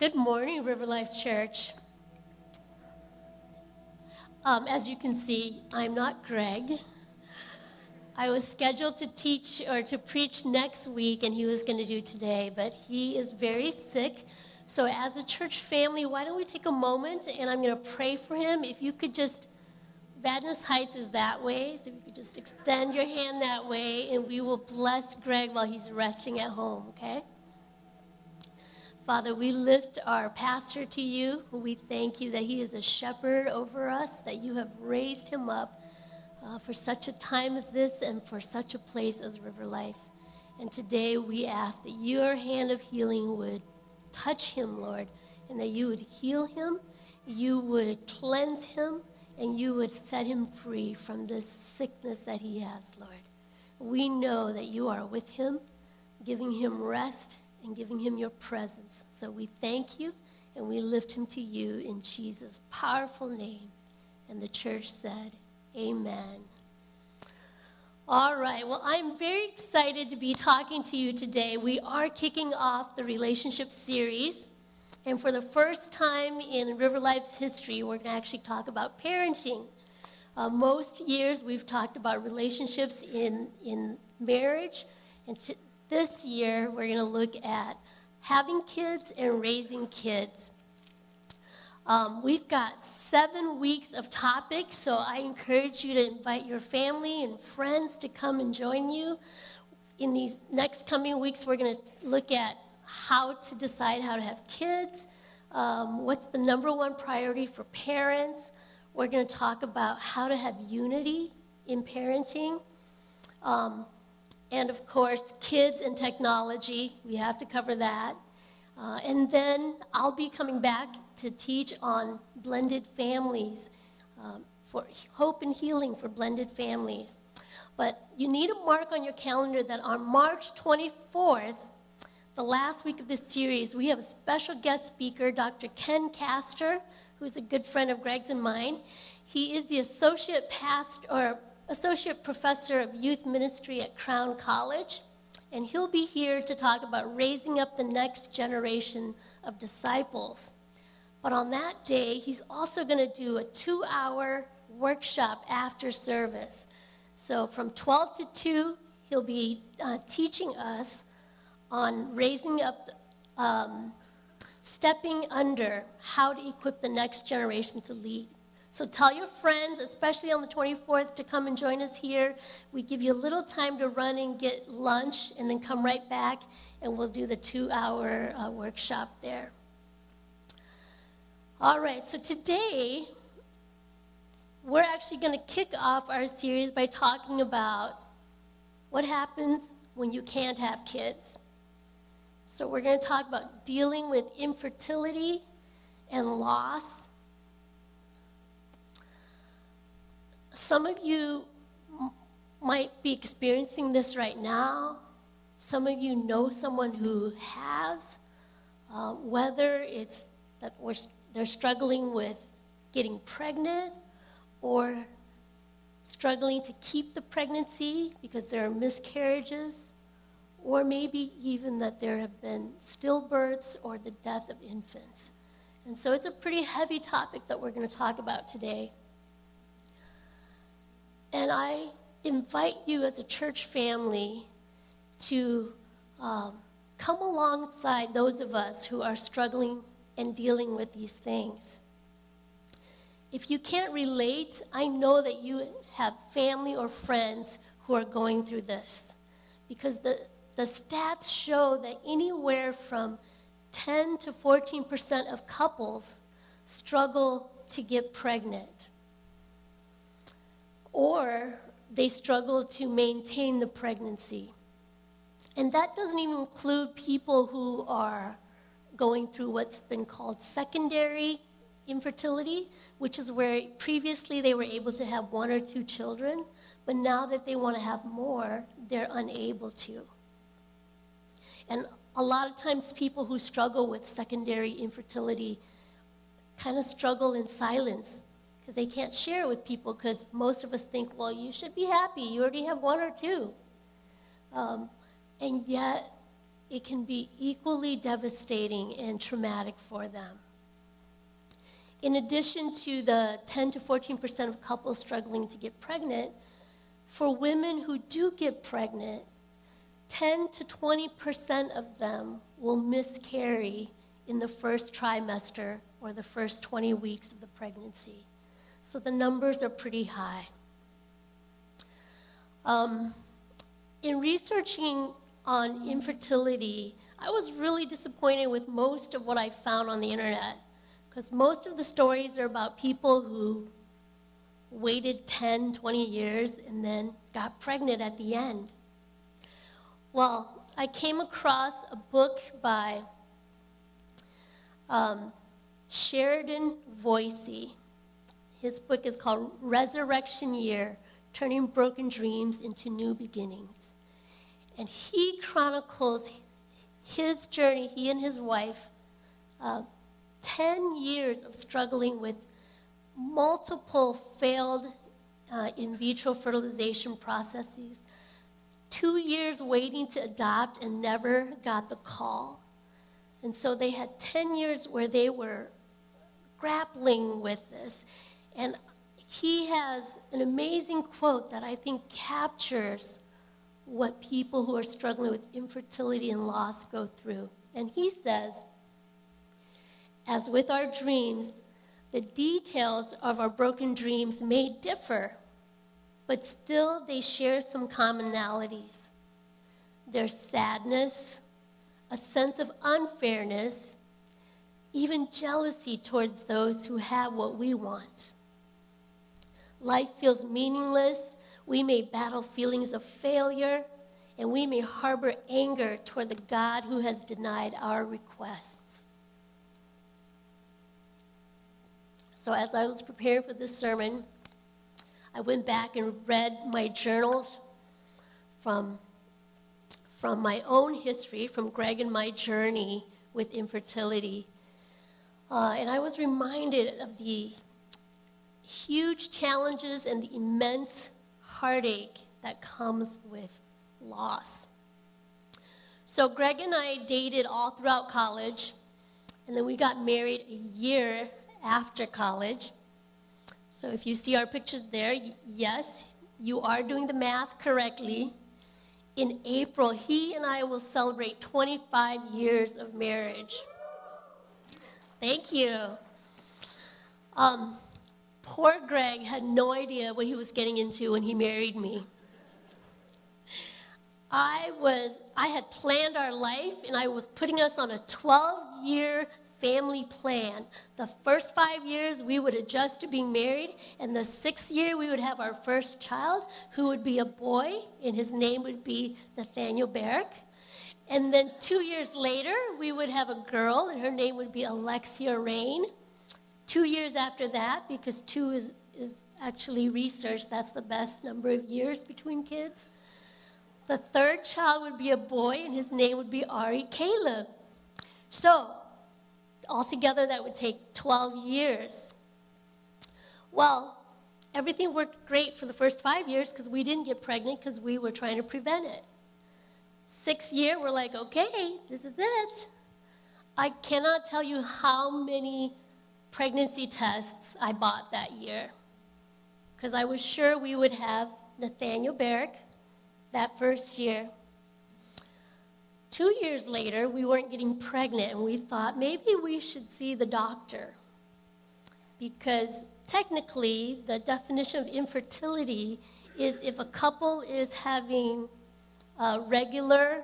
Good morning, River Life Church. Um, as you can see, I'm not Greg. I was scheduled to teach or to preach next week, and he was going to do today, but he is very sick. So, as a church family, why don't we take a moment and I'm going to pray for him? If you could just, Vadnais Heights is that way, so if you could just extend your hand that way, and we will bless Greg while he's resting at home, okay? Father, we lift our pastor to you. We thank you that he is a shepherd over us, that you have raised him up uh, for such a time as this and for such a place as River Life. And today we ask that your hand of healing would touch him, Lord, and that you would heal him, you would cleanse him, and you would set him free from this sickness that he has, Lord. We know that you are with him, giving him rest and giving him your presence. So we thank you and we lift him to you in Jesus' powerful name. And the church said, Amen. All right, well, I'm very excited to be talking to you today. We are kicking off the relationship series. And for the first time in River Life's history, we're going to actually talk about parenting. Uh, most years we've talked about relationships in, in marriage, and to, this year, we're going to look at having kids and raising kids. Um, we've got seven weeks of topics, so I encourage you to invite your family and friends to come and join you. In these next coming weeks, we're going to look at how to decide how to have kids, um, what's the number one priority for parents. We're going to talk about how to have unity in parenting. Um, and of course, kids and technology, we have to cover that. Uh, and then I'll be coming back to teach on blended families, um, for hope and healing for blended families. But you need a mark on your calendar that on March 24th, the last week of this series, we have a special guest speaker, Dr. Ken Castor, who's a good friend of Greg's and mine. He is the associate pastor or Associate Professor of Youth Ministry at Crown College, and he'll be here to talk about raising up the next generation of disciples. But on that day, he's also going to do a two hour workshop after service. So from 12 to 2, he'll be uh, teaching us on raising up, um, stepping under how to equip the next generation to lead. So tell your friends, especially on the 24th, to come and join us here. We give you a little time to run and get lunch and then come right back, and we'll do the two hour uh, workshop there. All right, so today we're actually going to kick off our series by talking about what happens when you can't have kids. So we're going to talk about dealing with infertility and loss Some of you might be experiencing this right now. Some of you know someone who has, uh, whether it's that they're struggling with getting pregnant or struggling to keep the pregnancy because there are miscarriages, or maybe even that there have been stillbirths or the death of infants. And so it's a pretty heavy topic that we're going to talk about today. And I invite you as a church family to um, come alongside those of us who are struggling and dealing with these things. If you can't relate, I know that you have family or friends who are going through this. Because the, the stats show that anywhere from 10 to 14% of couples struggle to get pregnant or they struggle to maintain the pregnancy. And that doesn't even include people who are going through what's been called secondary infertility, which is where previously they were able to have one or two children, but now that they want to have more, they're unable to. And a lot of times, people who struggle with secondary infertility kind of struggle in silence because they can't share it with people because most of us think, well, you should be happy. You already have one or two. Um, and yet, it can be equally devastating and traumatic for them. In addition to the 10 to 14% of couples struggling to get pregnant, for women who do get pregnant, 10 to 20% of them will miscarry in the first trimester or the first 20 weeks of the pregnancy. So the numbers are pretty high. Um, in researching on infertility, I was really disappointed with most of what I found on the internet because most of the stories are about people who waited 10, 20 years and then got pregnant at the end. Well, I came across a book by um, Sheridan Voysey. His book is called Resurrection Year Turning Broken Dreams into New Beginnings. And he chronicles his journey, he and his wife, uh, 10 years of struggling with multiple failed uh, in vitro fertilization processes, two years waiting to adopt and never got the call. And so they had 10 years where they were grappling with this. And he has an amazing quote that I think captures what people who are struggling with infertility and loss go through. And he says, as with our dreams, the details of our broken dreams may differ, but still they share some commonalities. There's sadness, a sense of unfairness, even jealousy towards those who have what we want. Life feels meaningless. We may battle feelings of failure, and we may harbor anger toward the God who has denied our requests. So, as I was preparing for this sermon, I went back and read my journals from, from my own history, from Greg and my journey with infertility. Uh, and I was reminded of the huge challenges and the immense heartache that comes with loss. So, Greg and I dated all throughout college, and then we got married a year after college. So if you see our pictures there, yes, you are doing the math correctly. In April, he and I will celebrate 25 years of marriage. Thank you. Um, poor Greg had no idea what he was getting into when he married me. I was I had planned our life and I was putting us on a 12 year family plan. The first five years, we would adjust to being married, and the sixth year, we would have our first child, who would be a boy, and his name would be Nathaniel Barrick. And then two years later, we would have a girl, and her name would be Alexia Rain. Two years after that, because two is, is actually researched, that's the best number of years between kids. The third child would be a boy, and his name would be Ari Caleb. So, Altogether, that would take 12 years. Well, everything worked great for the first five years because we didn't get pregnant because we were trying to prevent it. Sixth year, we're like, okay, this is it. I cannot tell you how many pregnancy tests I bought that year because I was sure we would have Nathaniel Barrick that first year. Two years later, we weren't getting pregnant, and we thought maybe we should see the doctor. Because technically, the definition of infertility is if a couple is having regular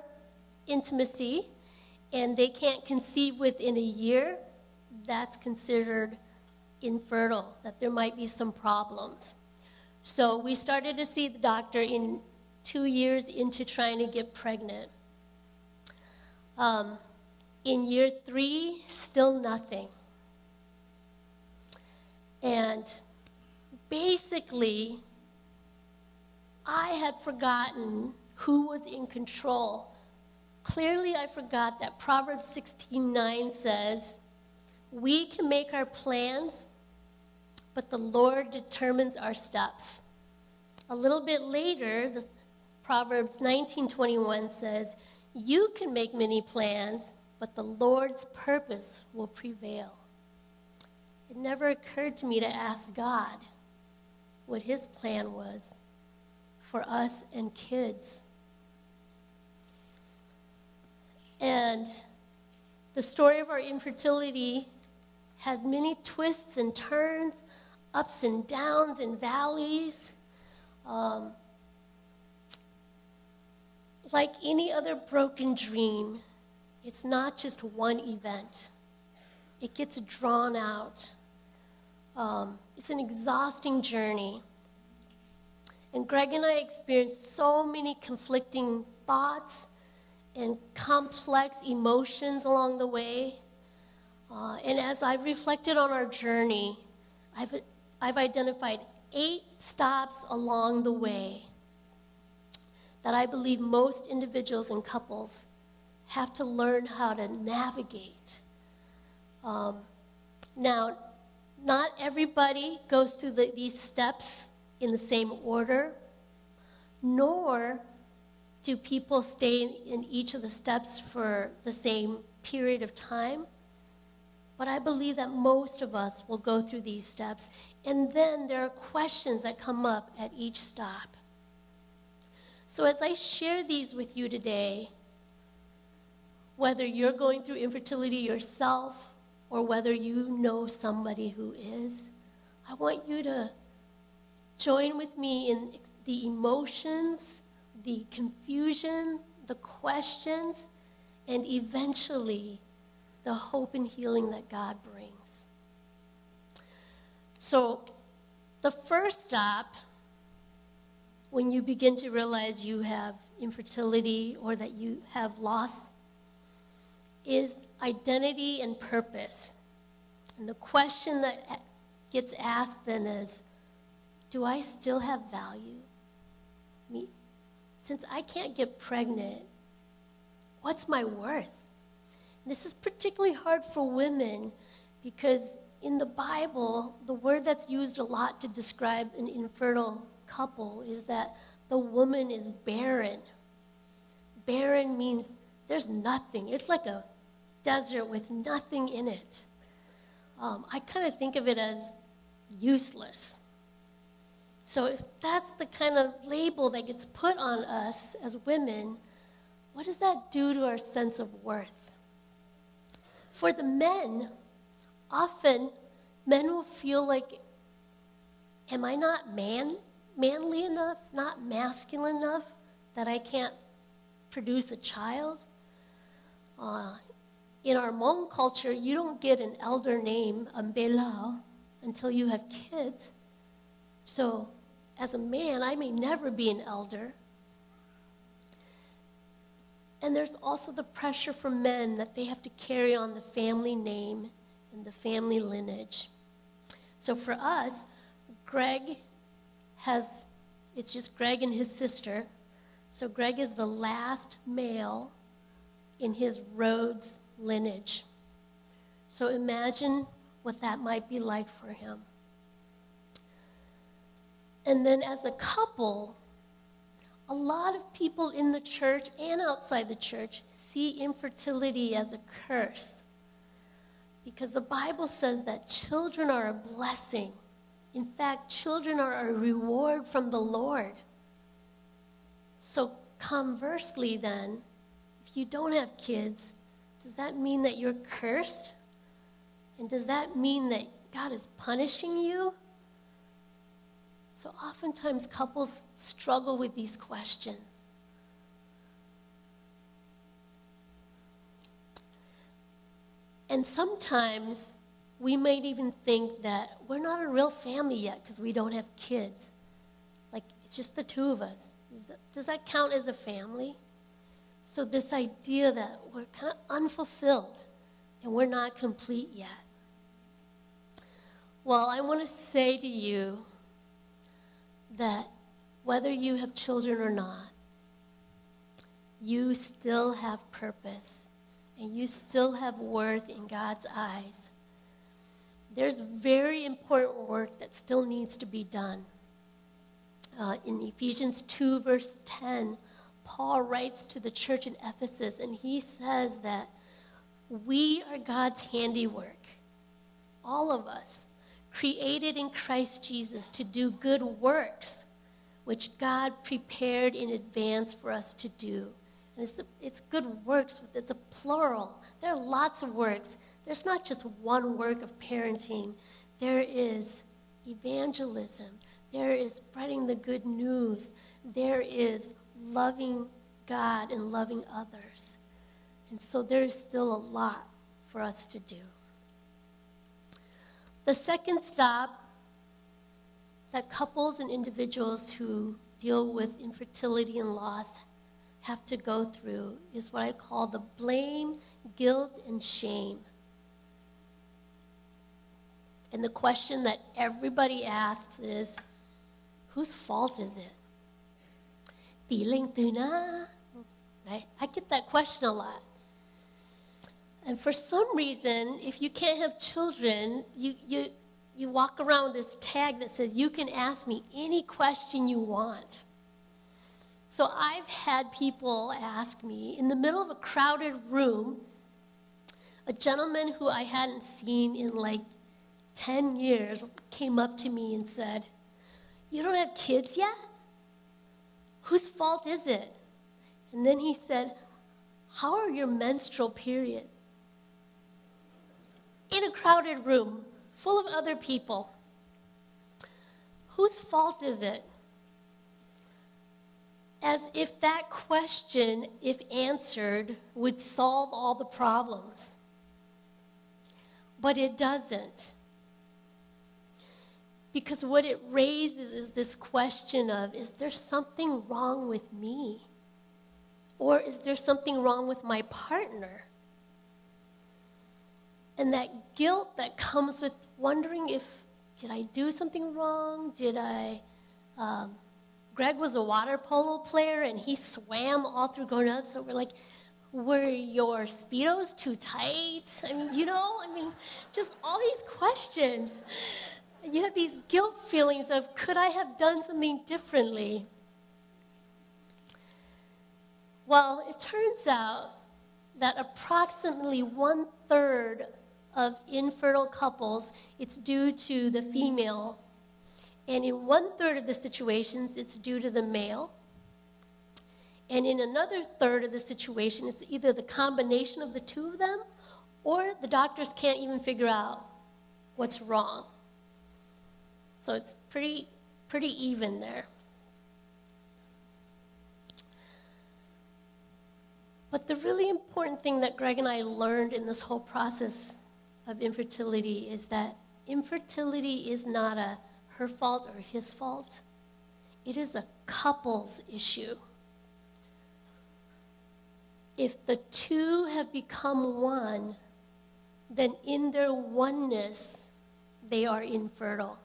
intimacy and they can't conceive within a year, that's considered infertile, that there might be some problems. So we started to see the doctor in two years into trying to get pregnant. Um, in year three, still nothing. And basically, I had forgotten who was in control. Clearly, I forgot that Proverbs 16:9 says, "We can make our plans, but the Lord determines our steps." A little bit later, the Proverbs 19:21 says, You can make many plans, but the Lord's purpose will prevail. It never occurred to me to ask God what his plan was for us and kids. And the story of our infertility had many twists and turns, ups and downs and valleys. Um, like any other broken dream, it's not just one event, it gets drawn out. Um, it's an exhausting journey. And Greg and I experienced so many conflicting thoughts and complex emotions along the way. Uh, and as I've reflected on our journey, I've, I've identified eight stops along the way that I believe most individuals and couples have to learn how to navigate. Um, now, not everybody goes through the, these steps in the same order, nor do people stay in each of the steps for the same period of time. But I believe that most of us will go through these steps. And then there are questions that come up at each stop. So as I share these with you today, whether you're going through infertility yourself or whether you know somebody who is, I want you to join with me in the emotions the confusion, the questions, and eventually the hope and healing that God brings. So, the first stop, when you begin to realize you have infertility or that you have loss, is identity and purpose. And the question that gets asked then is Do I still have value? since I can't get pregnant, what's my worth? This is particularly hard for women because in the Bible, the word that's used a lot to describe an infertile couple is that the woman is barren. Barren means there's nothing, it's like a desert with nothing in it. Um, I kind of think of it as useless. So, if that's the kind of label that gets put on us as women, what does that do to our sense of worth? For the men, often men will feel like, am I not man, manly enough, not masculine enough that I can't produce a child? Uh, in our Hmong culture, you don't get an elder name, Ambelao, until you have kids. So, as a man, I may never be an elder. And there's also the pressure for men that they have to carry on the family name and the family lineage. So for us, Greg has, it's just Greg and his sister. So Greg is the last male in his Rhodes lineage. So imagine what that might be like for him. And then as a couple, a lot of people in the church and outside the church see infertility as a curse. Because the Bible says that children are a blessing. In fact, children are a reward from the Lord. So, conversely, then, if you don't have kids, does that mean that you're cursed? And does that mean that God is punishing you? So oftentimes couples struggle with these questions. And sometimes we might even think that we're not a real family yet because we don't have kids. Like, it's just the two of us. That, does that count as a family? So, this idea that we're kind of unfulfilled and we're not complete yet. Well, I want to say to you that whether you have children or not, you still have purpose and you still have worth in God's eyes. There's very important work that still needs to be done. Uh, in Ephesians 2, verse 10, Paul writes to the church in Ephesus, and he says that we are God's handiwork, all of us, created in Christ Jesus to do good works, which God prepared in advance for us to do. And it's, it's good works, it's a plural. There are lots of works. There's not just one work of parenting, there is evangelism, there is spreading the good news, there is loving God and loving others. And so there's still a lot for us to do. The second stop that couples and individuals who deal with infertility and loss have to go through is what I call the blame, guilt, and shame. And the question that everybody asks is whose fault is it? Feeling tuna? Right? I get that question a lot. And for some reason, if you can't have children, you, you, you walk around this tag that says, You can ask me any question you want. So I've had people ask me in the middle of a crowded room, a gentleman who I hadn't seen in like 10 years came up to me and said, You don't have kids yet? Whose fault is it? And then he said, How are your menstrual period? In a crowded room full of other people. Whose fault is it? As if that question, if answered, would solve all the problems. But it doesn't. Because what it raises is this question of is there something wrong with me? Or is there something wrong with my partner? And that guilt that comes with wondering if, did I do something wrong? Did I. Um, Greg was a water polo player and he swam all through growing up, so we're like, were your Speedos too tight? I mean, you know, I mean, just all these questions you have these guilt feelings of, could I have done something differently? Well, it turns out that approximately one third of infertile couples, it's due to the female. And in one third of the situations, it's due to the male. And in another third of the situation, it's either the combination of the two of them or the doctors can't even figure out what's wrong. So it's pretty, pretty even there. But the really important thing that Greg and I learned in this whole process of infertility is that infertility is not a her fault or his fault. It is a couple's issue. If the two have become one, then in their oneness, they are infertile.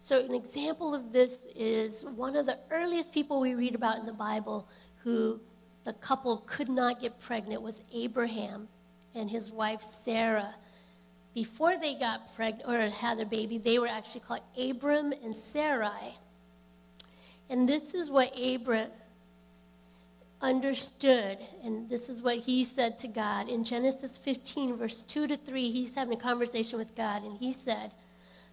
So, an example of this is one of the earliest people we read about in the Bible who the couple could not get pregnant was Abraham and his wife Sarah. Before they got pregnant or had their baby, they were actually called Abram and Sarai. And this is what Abram understood, and this is what he said to God. In Genesis 15, verse 2 to 3, he's having a conversation with God, and he said,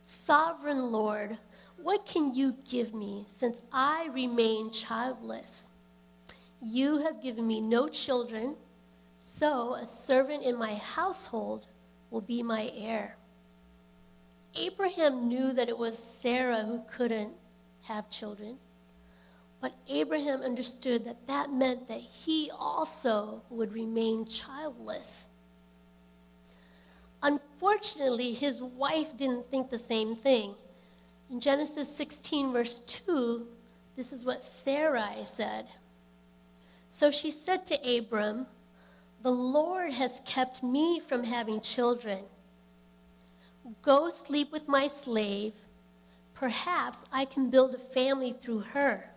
Sovereign Lord, what can you give me since I remain childless? You have given me no children, so a servant in my household will be my heir. Abraham knew that it was Sarah who couldn't have children, but Abraham understood that that meant that he also would remain childless. Unfortunately, his wife didn't think the same thing. In Genesis 16, verse 2, this is what Sarai said. So she said to Abram, The Lord has kept me from having children. Go sleep with my slave. Perhaps I can build a family through her.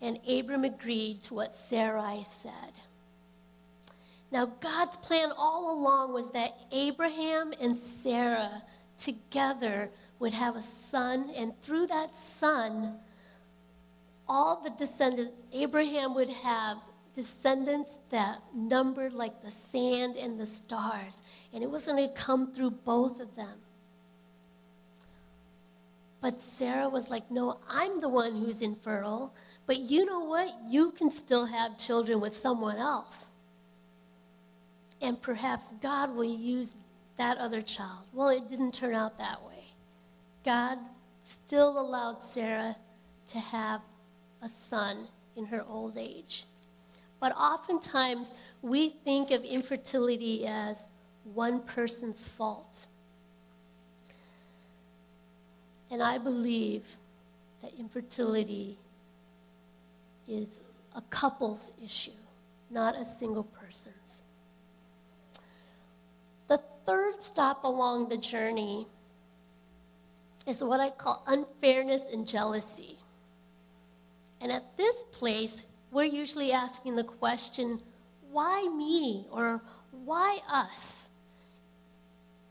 And Abram agreed to what Sarai said. Now, God's plan all along was that Abraham and Sarah together would have a son, and through that son, all the descendants, Abraham would have descendants that numbered like the sand and the stars, and it was going to come through both of them. But Sarah was like, No, I'm the one who's infertile, but you know what? You can still have children with someone else. And perhaps God will use that other child. Well, it didn't turn out that way. God still allowed Sarah to have a son in her old age. But oftentimes, we think of infertility as one person's fault. And I believe that infertility is a couple's issue, not a single person's. The third stop along the journey is what I call unfairness and jealousy. And at this place, we're usually asking the question, why me? Or why us?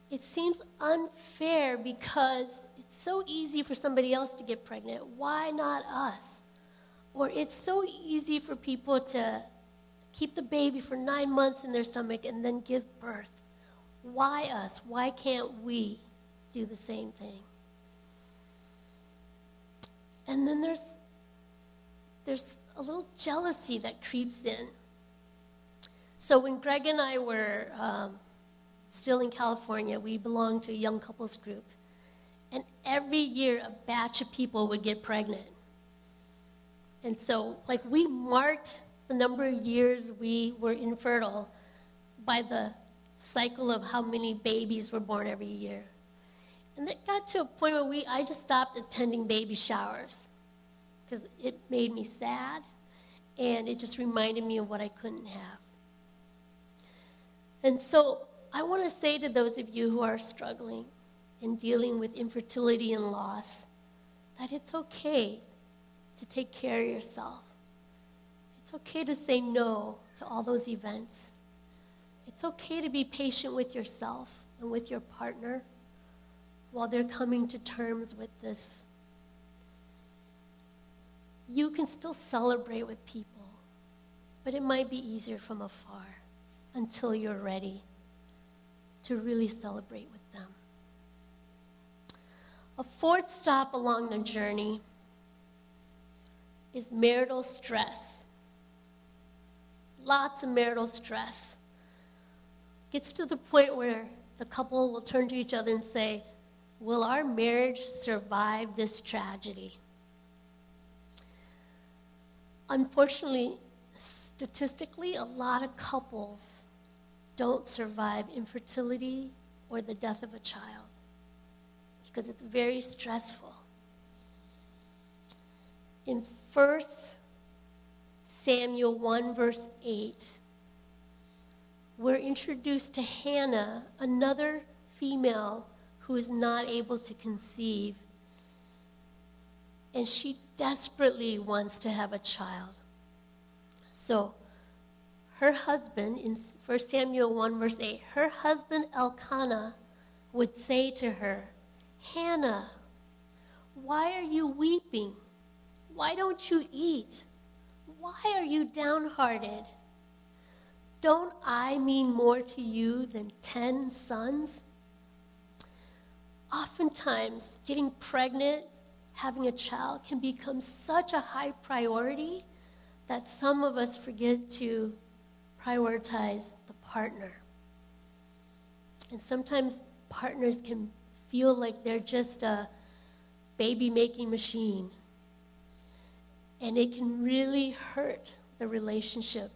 It seems unfair because it's so easy for somebody else to get pregnant. Why not us? Or it's so easy for people to keep the baby for nine months in their stomach and then give birth. Why us? Why can't we do the same thing? And then there's there's a little jealousy that creeps in. So when Greg and I were um, still in California, we belonged to a young couples group. And every year, a batch of people would get pregnant. And so, like, we marked the number of years we were infertile by the cycle of how many babies were born every year. And it got to a point where we, I just stopped attending baby showers because it made me sad and it just reminded me of what I couldn't have. And so I want to say to those of you who are struggling and dealing with infertility and loss that it's okay to take care of yourself. It's okay to say no to all those events. It's okay to be patient with yourself and with your partner while they're coming to terms with this you can still celebrate with people, but it might be easier from afar until you're ready to really celebrate with them. A fourth stop along the journey is marital stress. Lots of marital stress. Gets to the point where the couple will turn to each other and say, Will our marriage survive this tragedy? Unfortunately, statistically, a lot of couples don't survive infertility or the death of a child because it's very stressful. In 1 Samuel 1, verse 8, we're introduced to Hannah, another female who is not able to conceive and she desperately wants to have a child. So, her husband, in 1 Samuel 1, verse 8, her husband Elkanah would say to her, Hannah, why are you weeping? Why don't you eat? Why are you downhearted? Don't I mean more to you than ten sons? Oftentimes, getting pregnant having a child can become such a high priority that some of us forget to prioritize the partner. And sometimes partners can feel like they're just a baby making machine. And it can really hurt the relationship,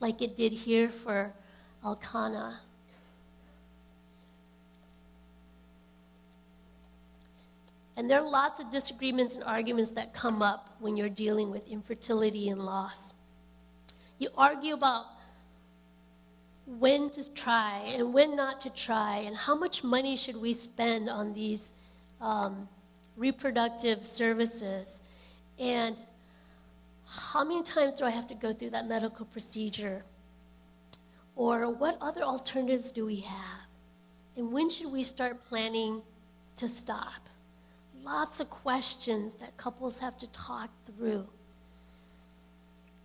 like it did here for Elkanah. And there are lots of disagreements and arguments that come up when you're dealing with infertility and loss. You argue about when to try and when not to try, and how much money should we spend on these um, reproductive services, and how many times do I have to go through that medical procedure? Or what other alternatives do we have? And when should we start planning to stop? Lots of questions that couples have to talk through.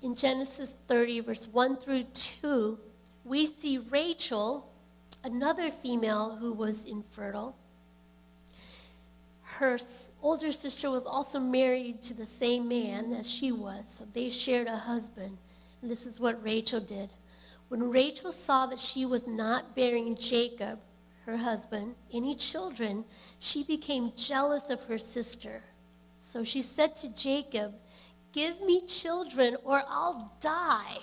In Genesis 30, verse 1 through 2, we see Rachel, another female who was infertile. Her older sister was also married to the same man as she was, so they shared a husband. And this is what Rachel did. When Rachel saw that she was not bearing Jacob, her husband, any children, she became jealous of her sister. So she said to Jacob, Give me children or I'll die.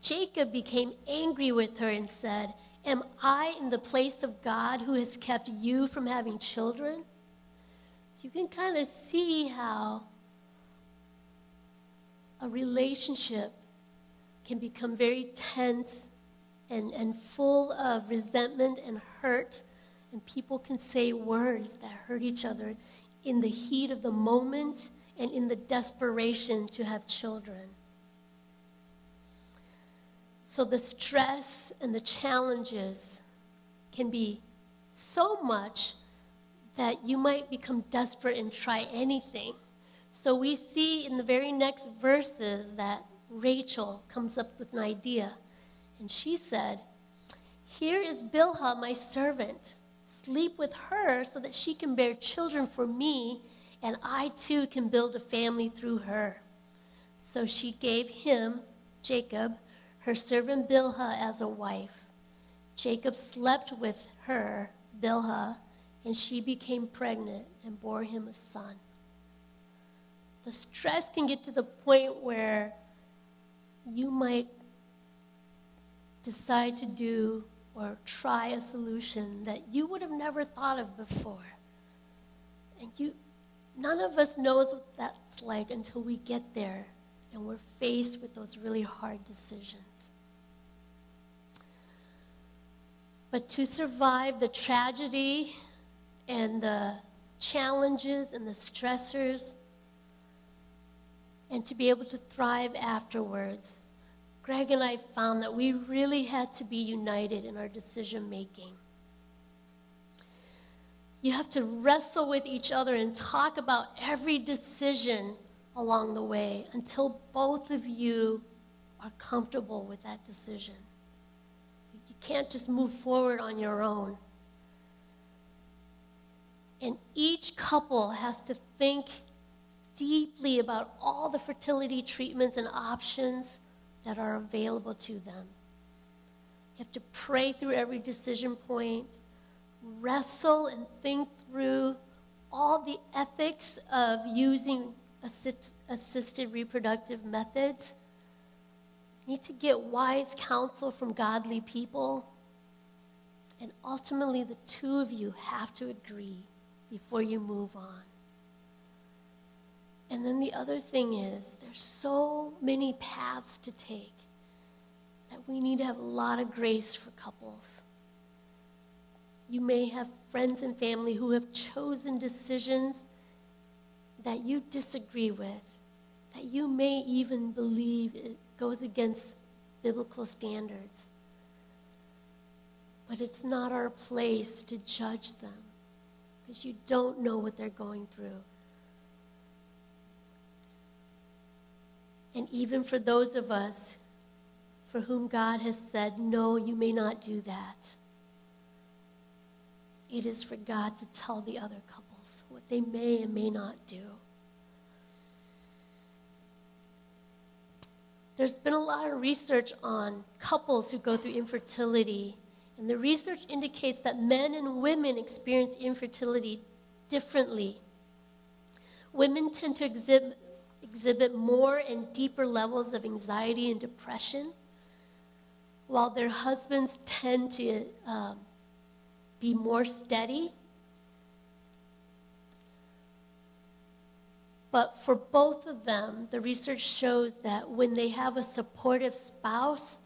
Jacob became angry with her and said, Am I in the place of God who has kept you from having children? So you can kind of see how a relationship can become very tense and, and full of resentment and hurt. And people can say words that hurt each other in the heat of the moment and in the desperation to have children. So the stress and the challenges can be so much that you might become desperate and try anything. So we see in the very next verses that Rachel comes up with an idea. And she said, Here is Bilhah, my servant. Sleep with her so that she can bear children for me, and I too can build a family through her. So she gave him, Jacob, her servant Bilhah as a wife. Jacob slept with her, Bilhah, and she became pregnant and bore him a son. The stress can get to the point where you might decide to do or try a solution that you would have never thought of before. And you none of us knows what that's like until we get there and we're faced with those really hard decisions. But to survive the tragedy and the challenges and the stressors, and to be able to thrive afterwards, Greg and I found that we really had to be united in our decision making. You have to wrestle with each other and talk about every decision along the way until both of you are comfortable with that decision. You can't just move forward on your own. And each couple has to think deeply about all the fertility treatments and options that are available to them. You have to pray through every decision point, wrestle and think through all the ethics of using assist, assisted reproductive methods. You need to get wise counsel from godly people. And ultimately, the two of you have to agree before you move on. And then the other thing is, there's so many paths to take that we need to have a lot of grace for couples. You may have friends and family who have chosen decisions that you disagree with, that you may even believe it goes against biblical standards. But it's not our place to judge them because you don't know what they're going through. And even for those of us for whom God has said, No, you may not do that, it is for God to tell the other couples what they may and may not do. There's been a lot of research on couples who go through infertility, and the research indicates that men and women experience infertility differently. Women tend to exhibit exhibit more and deeper levels of anxiety and depression, while their husbands tend to um, be more steady. But for both of them, the research shows that when they have a supportive spouse,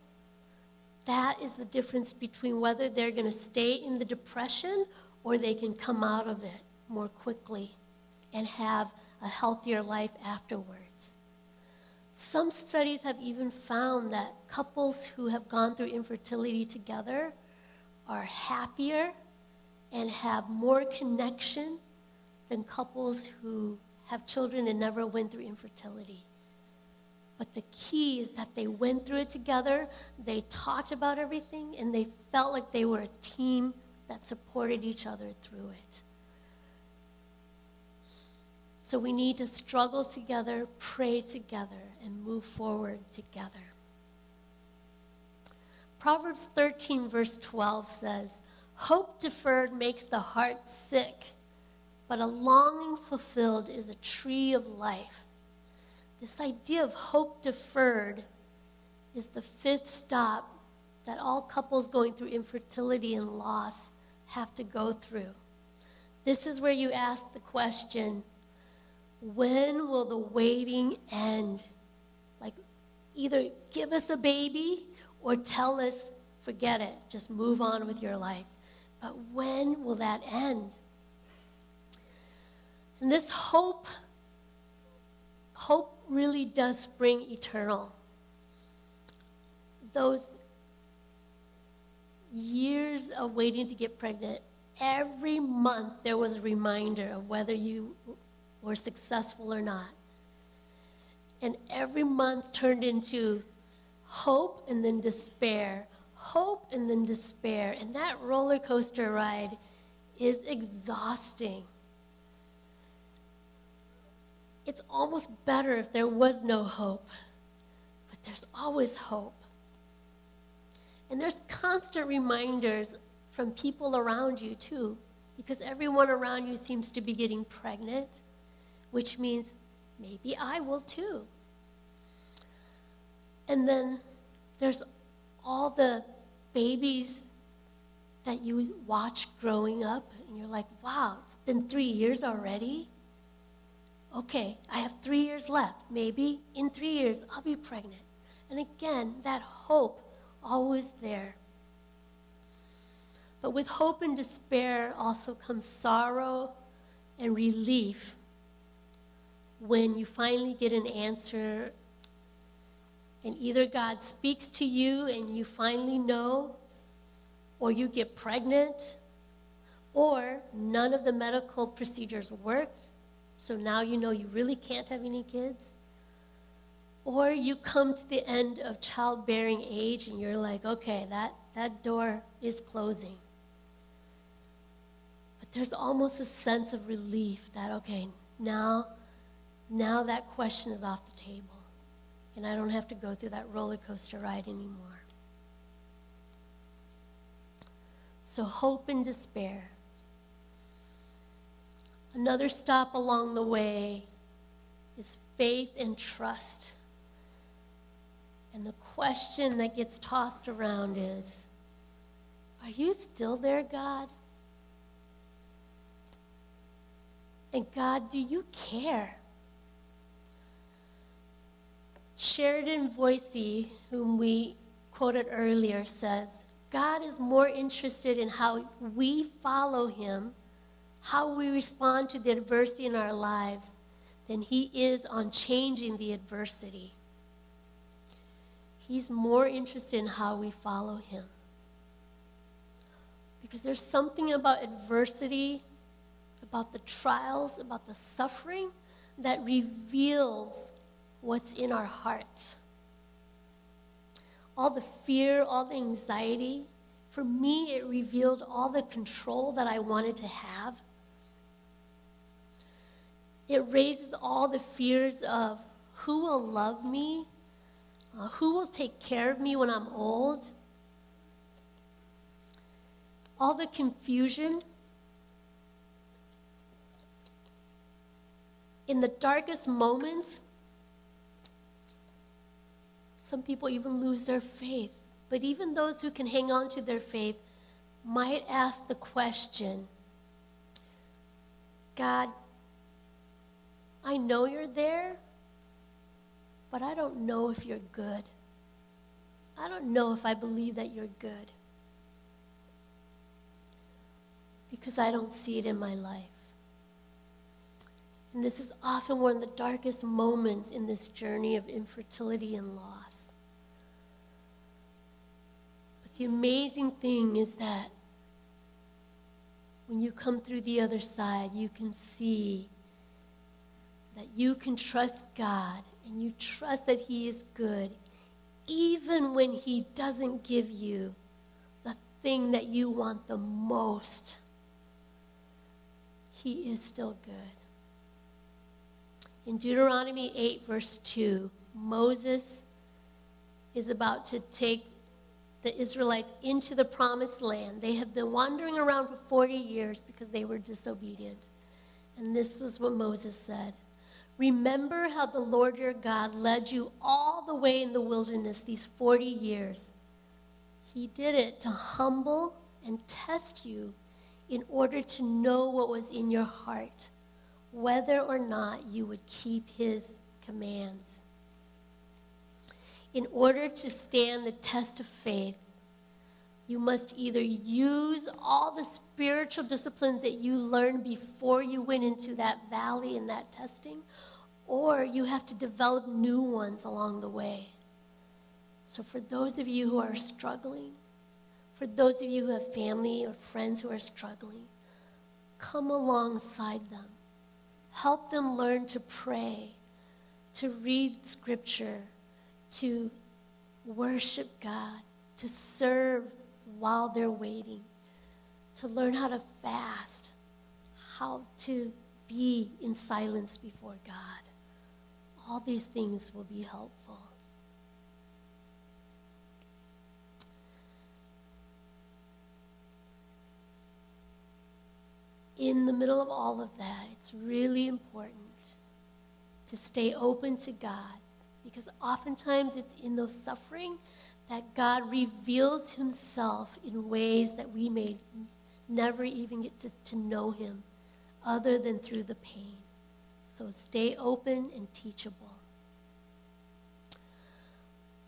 that is the difference between whether they're going to stay in the depression or they can come out of it more quickly and have a healthier life afterwards. Some studies have even found that couples who have gone through infertility together are happier and have more connection than couples who have children and never went through infertility. But the key is that they went through it together, they talked about everything, and they felt like they were a team that supported each other through it. So we need to struggle together, pray together, and move forward together. Proverbs 13, verse 12 says, Hope deferred makes the heart sick, but a longing fulfilled is a tree of life. This idea of hope deferred is the fifth stop that all couples going through infertility and loss have to go through. This is where you ask the question when will the waiting end? Like, either give us a baby or tell us, forget it, just move on with your life. But when will that end? And this hope, hope really does spring eternal. Those years of waiting to get pregnant, every month there was a reminder of whether you were successful or not. And every month turned into hope and then despair, hope and then despair. And that roller coaster ride is exhausting. It's almost better if there was no hope, but there's always hope. And there's constant reminders from people around you, too, because everyone around you seems to be getting pregnant, which means maybe I will too. And then there's all the babies that you watch growing up, and you're like, wow, it's been three years already. Okay, I have three years left. Maybe in three years I'll be pregnant. And again, that hope always there. But with hope and despair also comes sorrow and relief when you finally get an answer and either God speaks to you and you finally know, or you get pregnant, or none of the medical procedures work, so now you know you really can't have any kids. Or you come to the end of childbearing age and you're like, okay, that, that door is closing. But there's almost a sense of relief that, okay, now, now that question is off the table. And I don't have to go through that roller coaster ride anymore. So, hope and despair. Another stop along the way is faith and trust. And the question that gets tossed around is Are you still there, God? And God, do you care? Sheridan Voysey, whom we quoted earlier, says God is more interested in how we follow him, how we respond to the adversity in our lives, than he is on changing the adversity. He's more interested in how we follow him. Because there's something about adversity, about the trials, about the suffering that reveals what's in our hearts. All the fear, all the anxiety, for me, it revealed all the control that I wanted to have. It raises all the fears of who will love me uh, who will take care of me when I'm old? All the confusion. In the darkest moments, some people even lose their faith. But even those who can hang on to their faith might ask the question God, I know you're there, but I don't know if you're good. I don't know if I believe that you're good because I don't see it in my life. And this is often one of the darkest moments in this journey of infertility and loss. But the amazing thing is that when you come through the other side, you can see that you can trust God and you trust that He is good, even when He doesn't give you the thing that you want the most. He is still good. In Deuteronomy 8, verse 2, Moses is about to take the Israelites into the promised land. They have been wandering around for 40 years because they were disobedient. And this is what Moses said Remember how the Lord your God led you all the way in the wilderness these 40 years. He did it to humble and test you in order to know what was in your heart, whether or not you would keep his commands. In order to stand the test of faith, you must either use all the spiritual disciplines that you learned before you went into that valley and that testing, or you have to develop new ones along the way. So, for those of you who are struggling, for those of you who have family or friends who are struggling, come alongside them. Help them learn to pray, to read scripture, to worship God, to serve while they're waiting, to learn how to fast, how to be in silence before God. All these things will be helpful. In the middle of all of that, it's really important to stay open to God because oftentimes it's in those suffering that God reveals himself in ways that we may never even get to, to know him other than through the pain. So stay open and teachable.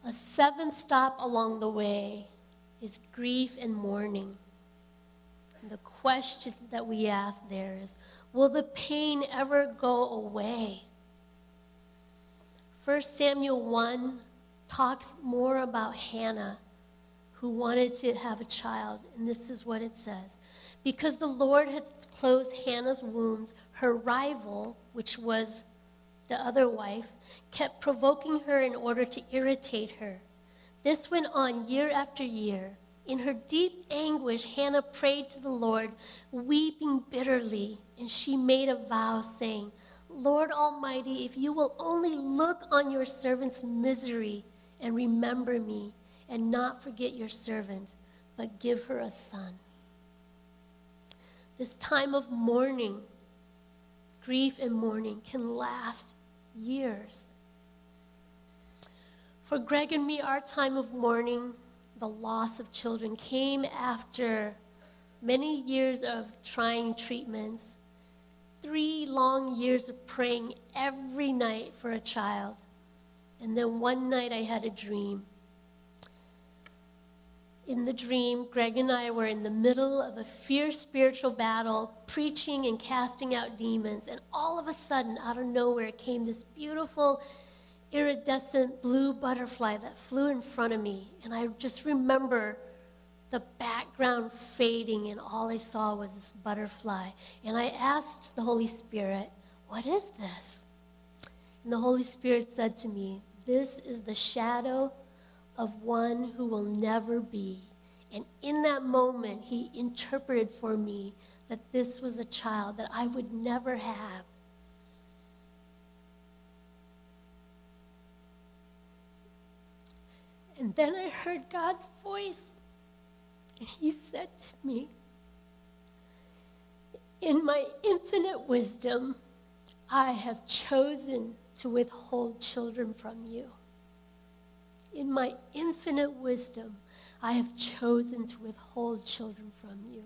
A seventh stop along the way is grief and mourning. The question that we ask there is Will the pain ever go away? 1 Samuel 1 talks more about Hannah, who wanted to have a child. And this is what it says Because the Lord had closed Hannah's wombs, her rival, which was the other wife, kept provoking her in order to irritate her. This went on year after year. In her deep anguish, Hannah prayed to the Lord, weeping bitterly, and she made a vow, saying, Lord Almighty, if you will only look on your servant's misery and remember me and not forget your servant, but give her a son. This time of mourning, grief and mourning can last years. For Greg and me, our time of mourning, the loss of children, came after many years of trying treatments three long years of praying every night for a child. And then one night I had a dream. In the dream, Greg and I were in the middle of a fierce spiritual battle, preaching and casting out demons. And all of a sudden, out of nowhere, came this beautiful, iridescent blue butterfly that flew in front of me. And I just remember the background fading, and all I saw was this butterfly. And I asked the Holy Spirit, What is this? And the Holy Spirit said to me, This is the shadow of one who will never be. And in that moment, he interpreted for me that this was a child that I would never have. And then I heard God's voice and he said to me, In my infinite wisdom, I have chosen to withhold children from you. In my infinite wisdom, I have chosen to withhold children from you.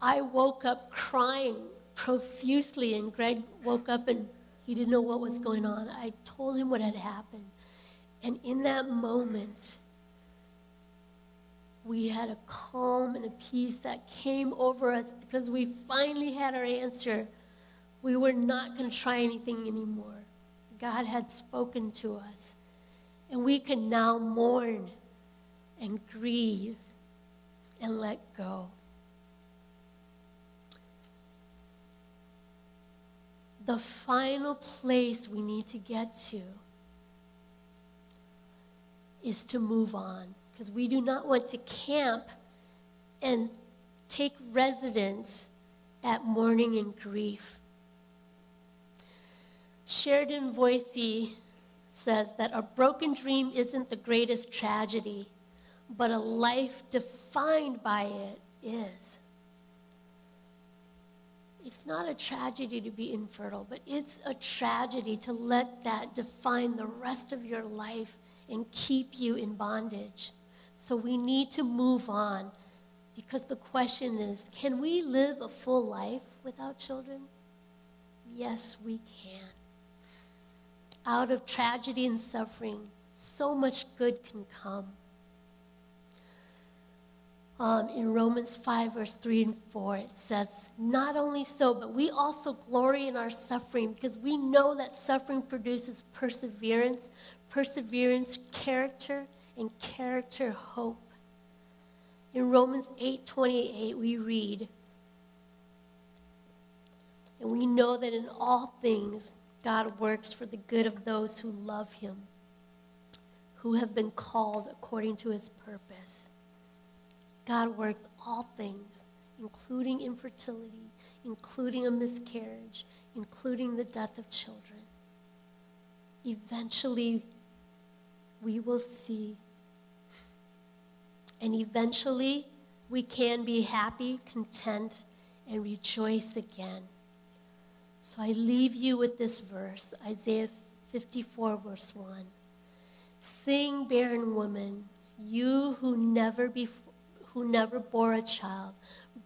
I woke up crying profusely, and Greg woke up and he didn't know what was going on. I told him what had happened. And in that moment, we had a calm and a peace that came over us because we finally had our answer. We were not going to try anything anymore. God had spoken to us. And we can now mourn and grieve and let go. The final place we need to get to is to move on because we do not want to camp and take residence at mourning and grief. Sheridan Voysey says that a broken dream isn't the greatest tragedy, but a life defined by it is. It's not a tragedy to be infertile, but it's a tragedy to let that define the rest of your life and keep you in bondage. So we need to move on because the question is can we live a full life without children? Yes, we can. Out of tragedy and suffering, so much good can come. Um, in Romans 5, verse 3 and 4, it says, Not only so, but we also glory in our suffering because we know that suffering produces perseverance, perseverance, character, and character, hope. In Romans 8:28 we read, And we know that in all things God works for the good of those who love him, who have been called according to his purpose. God works all things, including infertility, including a miscarriage, including the death of children. Eventually, we will see. And eventually, we can be happy, content, and rejoice again. So I leave you with this verse Isaiah 54, verse 1. Sing, barren woman, you who never before who never bore a child.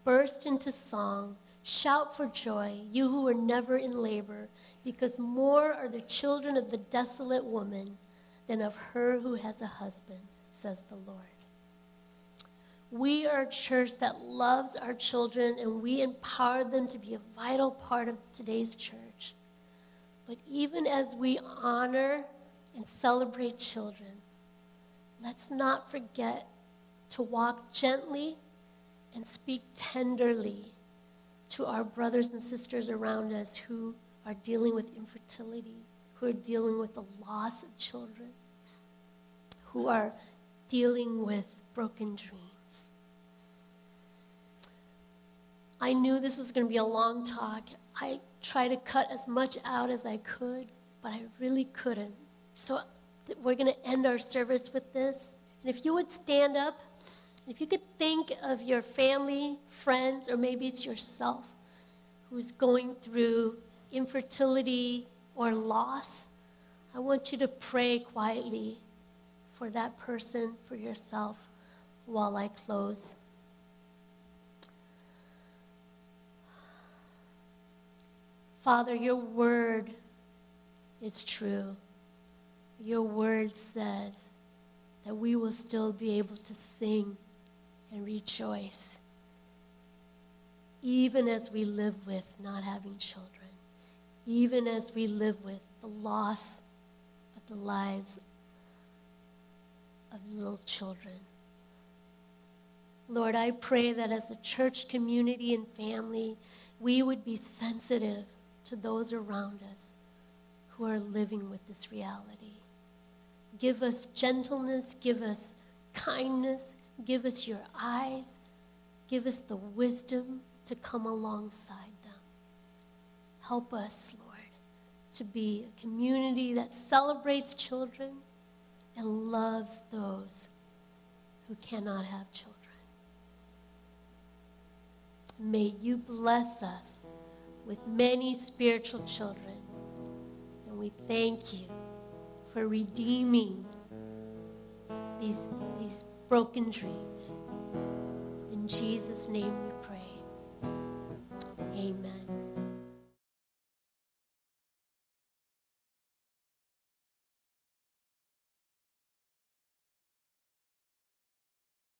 Burst into song, shout for joy, you who were never in labor, because more are the children of the desolate woman than of her who has a husband, says the Lord. We are a church that loves our children and we empower them to be a vital part of today's church. But even as we honor and celebrate children, let's not forget to walk gently and speak tenderly to our brothers and sisters around us who are dealing with infertility, who are dealing with the loss of children, who are dealing with broken dreams. I knew this was going to be a long talk. I tried to cut as much out as I could, but I really couldn't. So we're going to end our service with this. And if you would stand up, if you could think of your family, friends, or maybe it's yourself who's going through infertility or loss, I want you to pray quietly for that person, for yourself, while I close. Father, your word is true. Your word says that we will still be able to sing and rejoice, even as we live with not having children, even as we live with the loss of the lives of little children. Lord, I pray that as a church community and family, we would be sensitive to those around us who are living with this reality. Give us gentleness, give us kindness, Give us your eyes. Give us the wisdom to come alongside them. Help us, Lord, to be a community that celebrates children and loves those who cannot have children. May you bless us with many spiritual children. And we thank you for redeeming these, these broken dreams. In Jesus' name we pray. Amen.